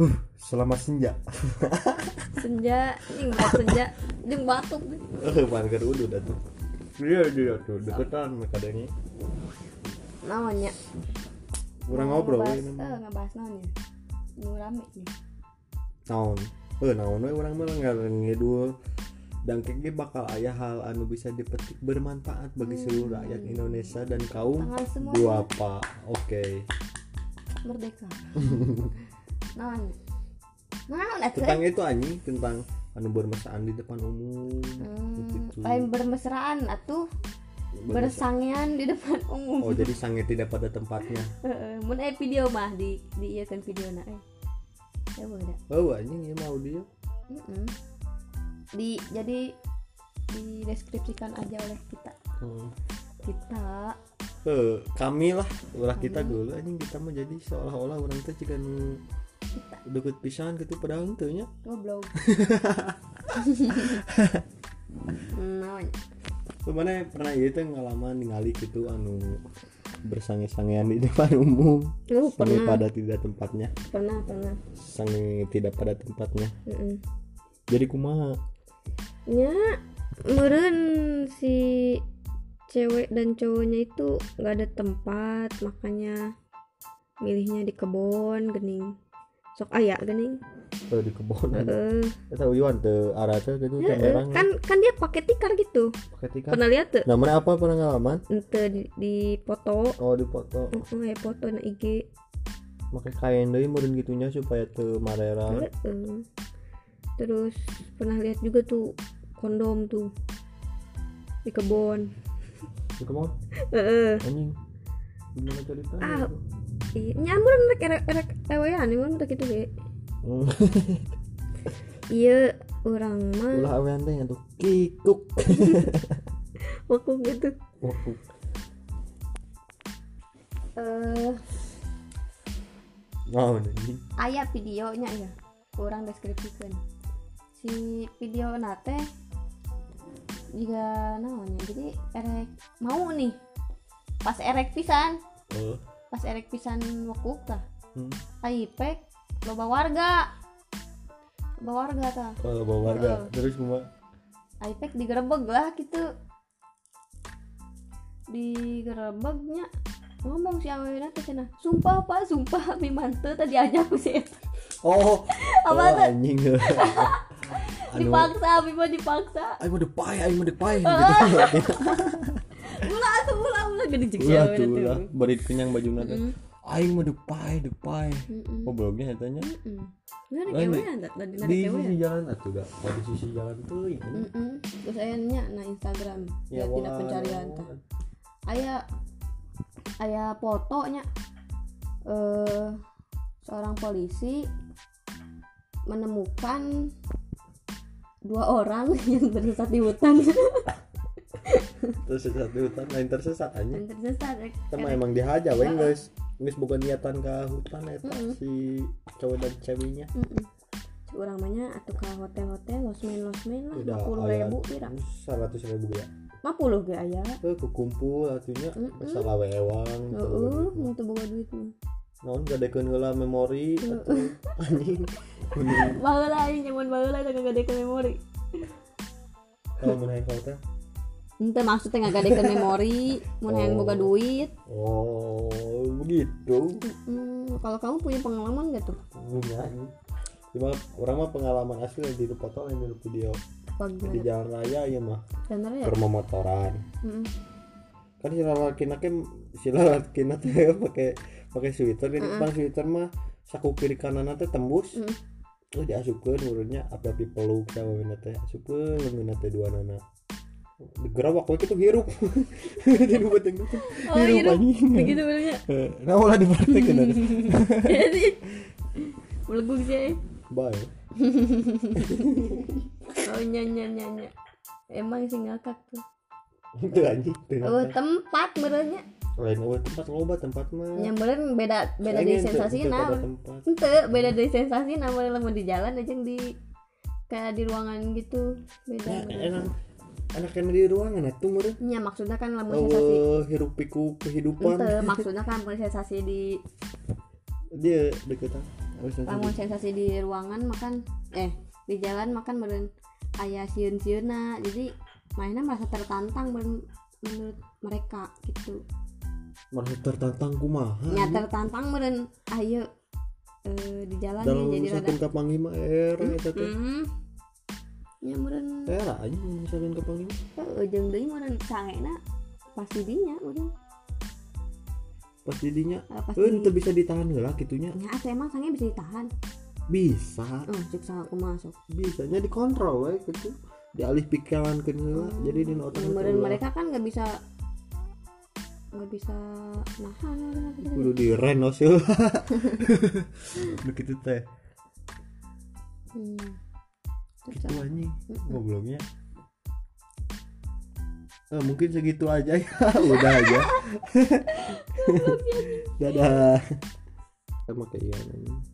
huh selama senja. Senja ini nggak senja. Ini batuk eh ke udah dah tuh. Iya dia tuh deketan mereka ini namanya. Kurang ngobrol ini eh ngebahas naon ya nu rame nih. Naon? Eh naon we orang mah nggak ngidul. Dan kayaknya bakal ayah hal anu bisa dipetik bermanfaat bagi seluruh rakyat Indonesia dan kaum Tangan semua dua apa oke. Merdeka naon naon atuh tentang itu anjing tentang anu bermesraan di depan umum. Hmm, gitu. lain bermesraan atuh bersangian di depan umum. oh jadi sange tidak pada tempatnya. Mun aya video mah di di ieu kan video na eh. Ya boleh oh anjing ya mau dia Mm-mm. di jadi dideskripsikan aja oleh kita. Hmm. kita. Eh, kami lah ulah kita dulu anjing kita mau jadi seolah-olah orang tuh jika nu kita deket pisan gitu padahal nya. Goblok. Naon? Mana pernah itu ngalaman ningali gitu anu bersange-sangean di depan umum. Oh, sange pernah. pada tidak tempatnya. Pernah pernah. Sange tidak pada tempatnya. Mm-mm. jadi kumaha? Nya meren si cewek dan cowoknya itu nggak ada tempat makanya milihnya di kebon gening sok ayak gening eh, di kebun. Heeh. kita uyuan tuh arah tuh gitu merang kan kan dia pakai tikar gitu. Pakai tikar. Pernah lihat tuh namanya apa? Pernah ngalaman ente di, di foto. Oh di foto. Heeh, ya foto na IG pakai kain deh meureun gitunya supaya tuh marera terus pernah lihat juga tuh kondom tuh di kebon di kebun? Heeh. anjing. Gimana ceritanya Ah. Itu? Iya, nyambur rek rek rek ewean mun rek itu ge. Hmm. Iya, orang mah ulah awean teh tuh kikuk waktu gitu. waktu Eh, oh anjing aya videonya ya. Kurang deskripsikan. Si video nate juga namanya jadi erek mau nih pas erek pisan oh pas erek pisan wakuk tah hmm. aipek loba warga. Loba warga tah oh bawa warga. Heeh. terus kumaha iPad digerebek lah gitu. Digerebeknya. Ngomong si awalnya tuh cenah sumpah pak sumpah mi mante tadi aja aku sih. Oh Apa oh, tuh? anjing. Dipaksa mah dipaksa. Ayo mau depai ayo mau depai ulah ulah gede ulah awalnya tuh ulah. Beri kenyang baju nanti Mm. ayo mau depai depai. Mm-mm. oh blognya katanya. Ada Lain kewe di- sisi jalan atuh dah. Oh, di sisi jalan tuh ini. Mm-mm. terus ayahnya nah Instagram. Ya, ya tidak pencarian tah. Ayah ayah fotonya eh seorang polisi menemukan dua orang yang tersesat di hutan terus sesat di hutan lain tersesat aja tersesat eh, sama erek- emang dihaja we guys. Guys bukan niatan ke hutan eta Mm-mm. si cowok dan ceweknya. Mm-mm. Si orang mahnya atau ke hotel-hotel losmen losmen lah puluh ribu kira. seratus ribu ya. Lima puluh ge ayah. Eh kukumpul atunya Mm-mm. masalah wewang Heeh, untuk boga duit mah. naon gadekeun heula memori atuh anjing. Mending Baheula aing nyaman baheula teh ngadekeun memori. kalau hayang ka hotel Ente maksudnya ngadekeun memori, mun hayang Oh. boga duit. oh begitu Hmm, kalau kamu punya pengalaman gak tuh? punya cuma orang mah pengalaman asli yang di foto yang di video di jalan raya ya mah Bener ya? ke motoran Mm-mm. kan si laki nake si laki nate pakai pakai sweater di depan sweater mah saku kiri kanan teh tembus Mm. oh diasupkeun urutnya apa api peluk sama mina teh asupkeun teh dua nana digerawak we kitu hirup jadi beteng gitu Oh, hirup. anjing Begitu benernya. Eh, nah ulah dipraktekeun ada Jadi meleguk sih. bye Oh nyanyi nyanyi. Emang sih ngakak tuh. itu anjing itu Oh tempat merenya. lain eueuh tempat loba tempat mah Nyamberin beda beda Lain dari sensasi nah. Ente beda dari sensasi nah mau di jalan aja yang di kayak di ruangan gitu beda. ya beda. Anak yang di ruangan meureun Ya maksudnya kan lamun sensasi. eueuh hirup pikuk kehidupan. Ente maksudnya kan lamun sensasi di dia deketan Oh, sensasi. lamun sensasi di ruangan makan eh di jalan makan meren aya sieun sieuna jadi mainnya merasa tertantang meren- menurut mereka gitu. Merasa tertantang kumaha nya tertantang meren ayo eh, di jalan dalam nih jadi rada. misalkan ka panglima era eta teh. hmm. Nya meren era aja misalkan ka panglima heueuh jeung deui meren sangena pasti dinya meren pas didinya? Eh, pasti eh teu bisa ditahan heula kitunya nya atuh emang sange bisa ditahan? Bisa. Oh cek saha kumaha sok bisanya dikontrol we gitu dialih pikiran ke heula jadi di otak Kemudian mereka kan nggak bisa nggak bisa nahan. Kudu di renos heula begitu teh. Hmm. Gitu anjing ngobrolnya Eh, mungkin segitu aja ya. Udah aja. Dadah. Sama kayak anjing